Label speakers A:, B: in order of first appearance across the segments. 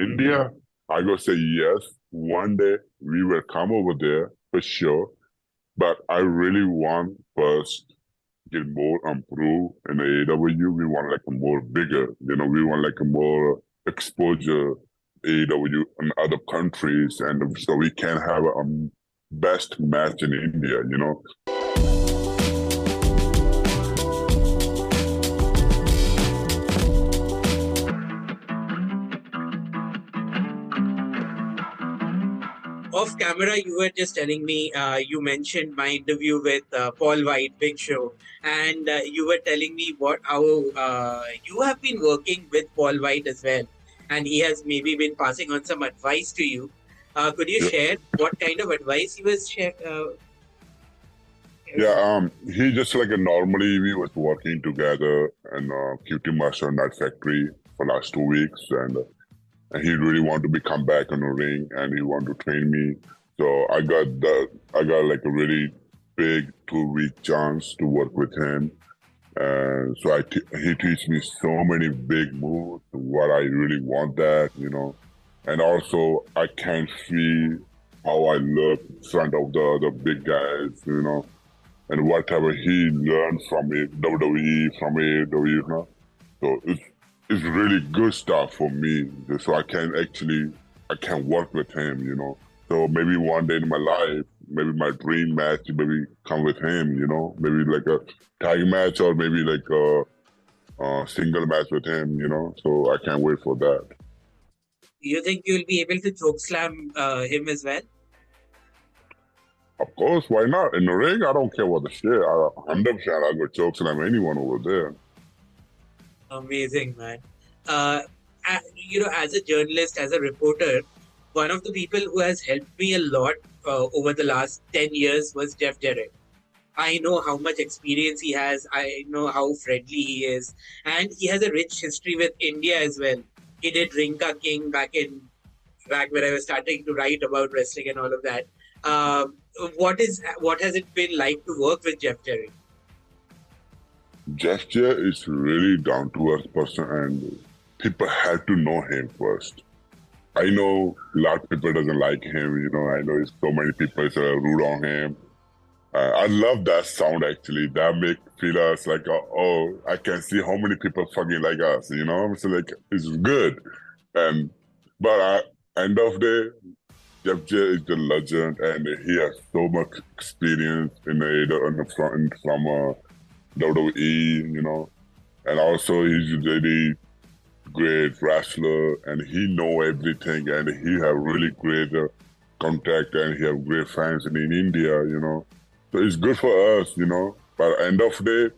A: India, I go say yes. One day we will come over there for sure. But I really want first get more improved in the AEW. We want like a more bigger, you know, we want like a more exposure AEW in other countries, and so we can have a best match in India, you know.
B: Off camera, you were just telling me, uh, you mentioned my interview with uh, Paul Wight, Big Show, and uh, you were telling me what how uh, you have been working with Paul Wight as well, and he has maybe been passing on some advice to you. Uh, could you yeah. share what kind of advice he was sharing? Uh,
A: yeah, um, he just like a normally we was working together in uh, QT Master Night Factory for last two weeks, and and he really wanted to come back in the ring and he wanted to train me. So I got the I got like a really big two week chance to work with him. And so I t- he teach me so many big moves, what I really want that, you know. And also I can see how I look in front of the the big guys, you know. And whatever he learned from it, WWE, from it, you know. So it's it's really good stuff for me. So I can actually I can work with him, you know. So maybe one day in my life, maybe my dream match, maybe come with him, you know. Maybe like a tag match or maybe like a, a single match with him, you know. So I can't wait for that.
B: Do you think you'll be able to choke slam uh, him as well?
A: Of course, why not? In the ring, I don't care what the shit. I, 100% I'll go choke slam anyone over there.
B: Amazing, man. Uh, you know, as a journalist, as a reporter, one of the people who has helped me a lot uh, over the last 10 years was Jeff Jarrett. I know how much experience he has. I know how friendly he is. And he has a rich history with India as well. He did Ring Ka King back in back when I was starting to write about wrestling and all of that. Um, what is what has it been like to work with Jeff Jarrett?
A: Gesture is really down to earth person, and people have to know him first. I know a lot of people doesn't like him. You know, I know so many people uh, rude on him. Uh, I love that sound actually. That make feel us like, uh, oh, I can see how many people fucking like us. You know, so like it's good. And but at end of day, Jeff J is the legend, and he has so much experience in the in the front from WWE, you know, and also he's a really great wrestler, and he know everything, and he have really great uh, contact, and he have great fans in, in India, you know. So it's good for us, you know. But end of day,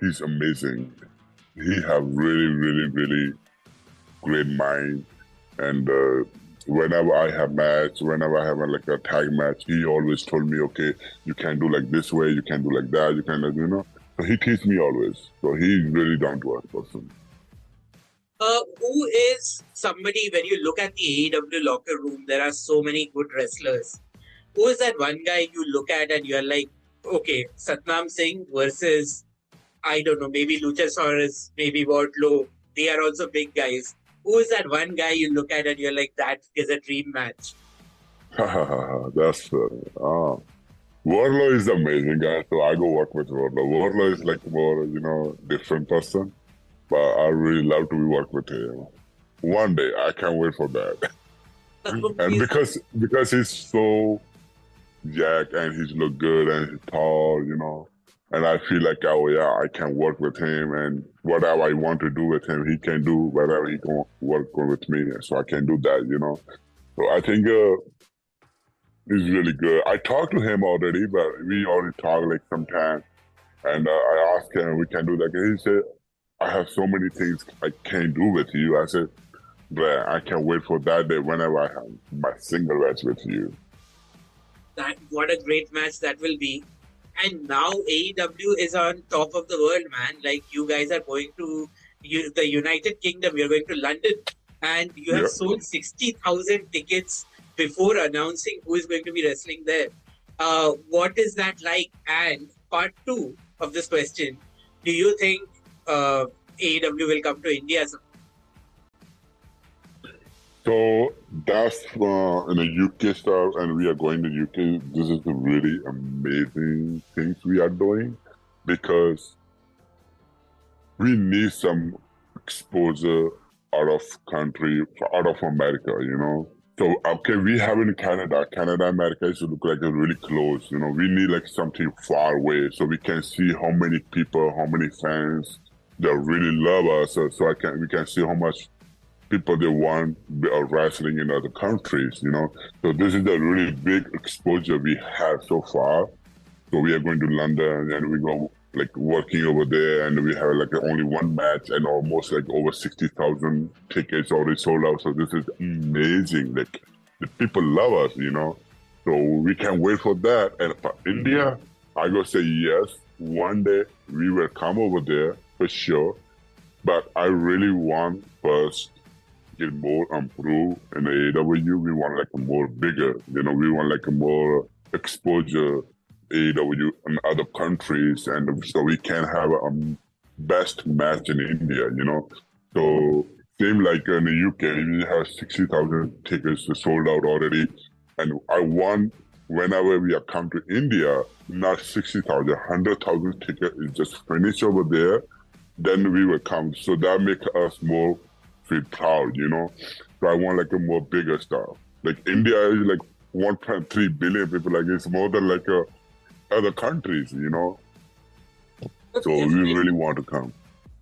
A: he's amazing. He have really, really, really great mind, and uh, whenever I have match, whenever I have a, like a tag match, he always told me, okay, you can do like this way, you can do like that, you can, you know. So he teaches me always. So he's really down to earth person.
B: Uh, who is somebody when you look at the AEW locker room? There are so many good wrestlers. Who is that one guy you look at and you're like, okay, Satnam Singh versus I don't know, maybe Luchasaurus, maybe Wardlow. They are also big guys who is that one guy you look at and you're like, that is a dream match?
A: That's uh, uh, Wardlow is amazing guy, so I go work with Wardlow. Wardlow is like more, you know, different person, but I really love to work with him. One day, I can't wait for that. and because because he's so jack and he's look good and he's tall, you know, and I feel like, oh yeah, I can work with him, and whatever I want to do with him, he can do whatever he can work with me, so I can do that, you know. So I think uh, he's really good. I talked to him already, but we already talked like sometime, and uh, I asked him, we can do that. And he said, I have so many things I can't do with you. I said, but I can't wait for that day whenever I have my single match with you.
B: That what a great match that will be and now AEW is on top of the world, man. Like you guys are going to you, the United Kingdom, you're going to London, and you have sold sixty thousand tickets before announcing who is going to be wrestling there. Uh, what is that like? And part two of this question: Do you think uh, AEW will come to India?
A: So that's uh, in the UK stuff, and we are going to UK. This is really amazing things we are doing because we need some exposure out of country, out of America, you know. So okay, we have in Canada, Canada, America is look like really close. You know, we need like something far away so we can see how many people, how many fans that really love us. So, so I can we can see how much people they want are wrestling in other countries. You know, so this is the really big exposure we have so far. So we are going to London and we go like working over there, and we have like only one match and almost like over sixty thousand tickets already sold out. So this is amazing. Like the people love us, you know. So we can't wait for that. And for India, I go say yes. One day we will come over there for sure. But I really want first get more improved in AEW. We want like a more bigger, you know, we want like a more exposure AEW in other countries, and so we can have a um, best match in India, you know. So same like in the UK, we have sixty thousand tickets sold out already, and I want whenever we come to India, not 60,000, 100,000 tickets is just finished over there, then we will come. So that makes us more feel proud, you know. So I want like a more bigger stuff. Like India is like 1.3 billion people. Like it's more than like a other countries, you know. So we really want to come.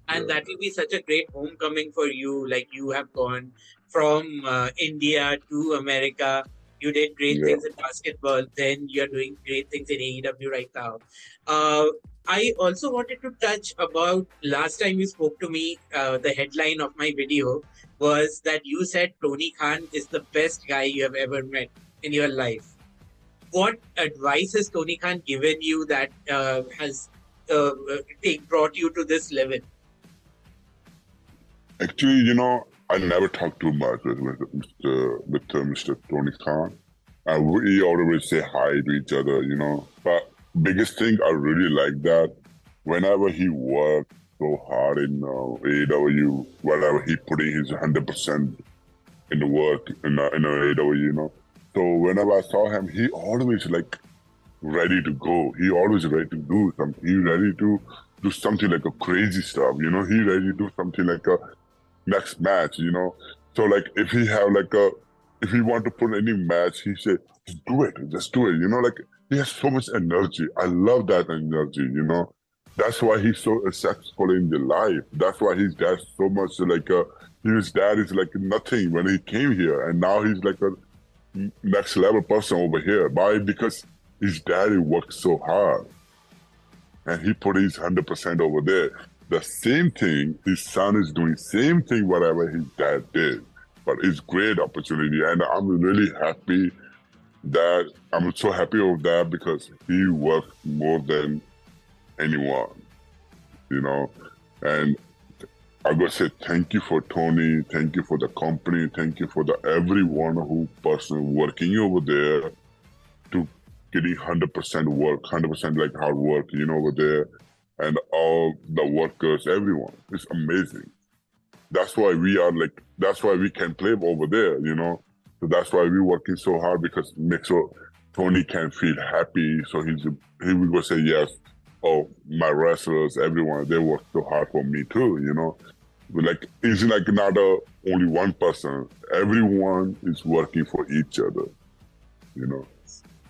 B: And yeah. that will be such a great homecoming for you. Like you have gone from uh, India to America. You did great yeah. things in basketball. Then you're doing great things in AEW right now. Uh, I also wanted to touch about last time you spoke to me. Uh, the headline of my video was that you said Tony Khan is the best guy you have ever met in your life what advice has Tony Khan given you that uh, has uh, take, brought you to this level?
A: Actually, you know, I never talk too much with, Mr. uh, Mr. Tony Khan. And we always say hi to each other, you know. But biggest thing I really like that whenever he worked so hard in uh, AEW, whenever he put in his hundred percent in the work in uh, in AEW, you know, so whenever I saw him, he always like ready to go. He always ready to do something. He ready to do something like a crazy stuff. You know, he ready to do something like a next match. You know, so like if he have like a if he want to put any match, he said, just do it, just do it. You know, like he has so much energy. I love that energy. You know, that's why he's so successful in the life. That's why his dad so much like a his dad is like nothing when he came here, and now he's like a next level person over here. Why? Because his daddy worked so hard and he put his 100% over there. The same thing his son is doing, same thing whatever his dad did. But it's great opportunity and I'm really happy that I'm so happy with that because he worked more than anyone, you know. And I gotta say thank you for Tony, thank you for the company, thank you for the everyone who person working over there to getting hundred percent work, hundred percent like hard work, you know, over there, and all the workers, everyone. It's amazing. That's why we are like. That's why we can play over there, you know. So that's why we're working so hard because make sure Tony can feel happy. So he's he will go say yes oh, my wrestlers, everyone, they work so hard for me too, you know. Like it's like not a, only one person. Everyone is working for each other, you know.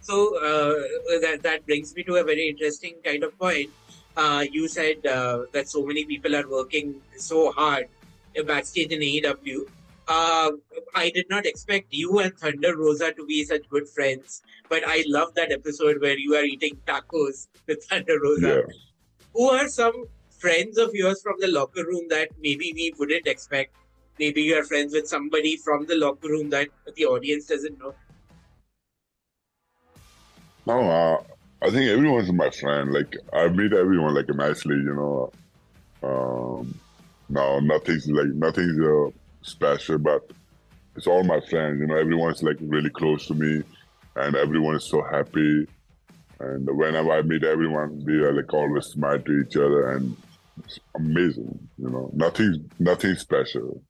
B: So uh, that that brings me to a very interesting kind of point. Uh, you said uh, that so many people are working so hard backstage in AEW uh, I did not expect you and Thunder Rosa to be such good friends, but I love that episode where you are eating tacos with Thunder Rosa. Yeah. Who are some friends of yours from the locker room that maybe we wouldn't expect? Maybe you are friends with somebody from the locker room that the audience doesn't know.
A: No, uh, I think everyone's my friend. Like I meet everyone like nicely, you know. Um, no, nothing's like nothing's. Uh, special, but it's all my friends. You know, everyone's like really close to me, and everyone is so happy. And whenever I meet everyone, we are like always smile to each other, and it's amazing. You know, nothing, nothing special.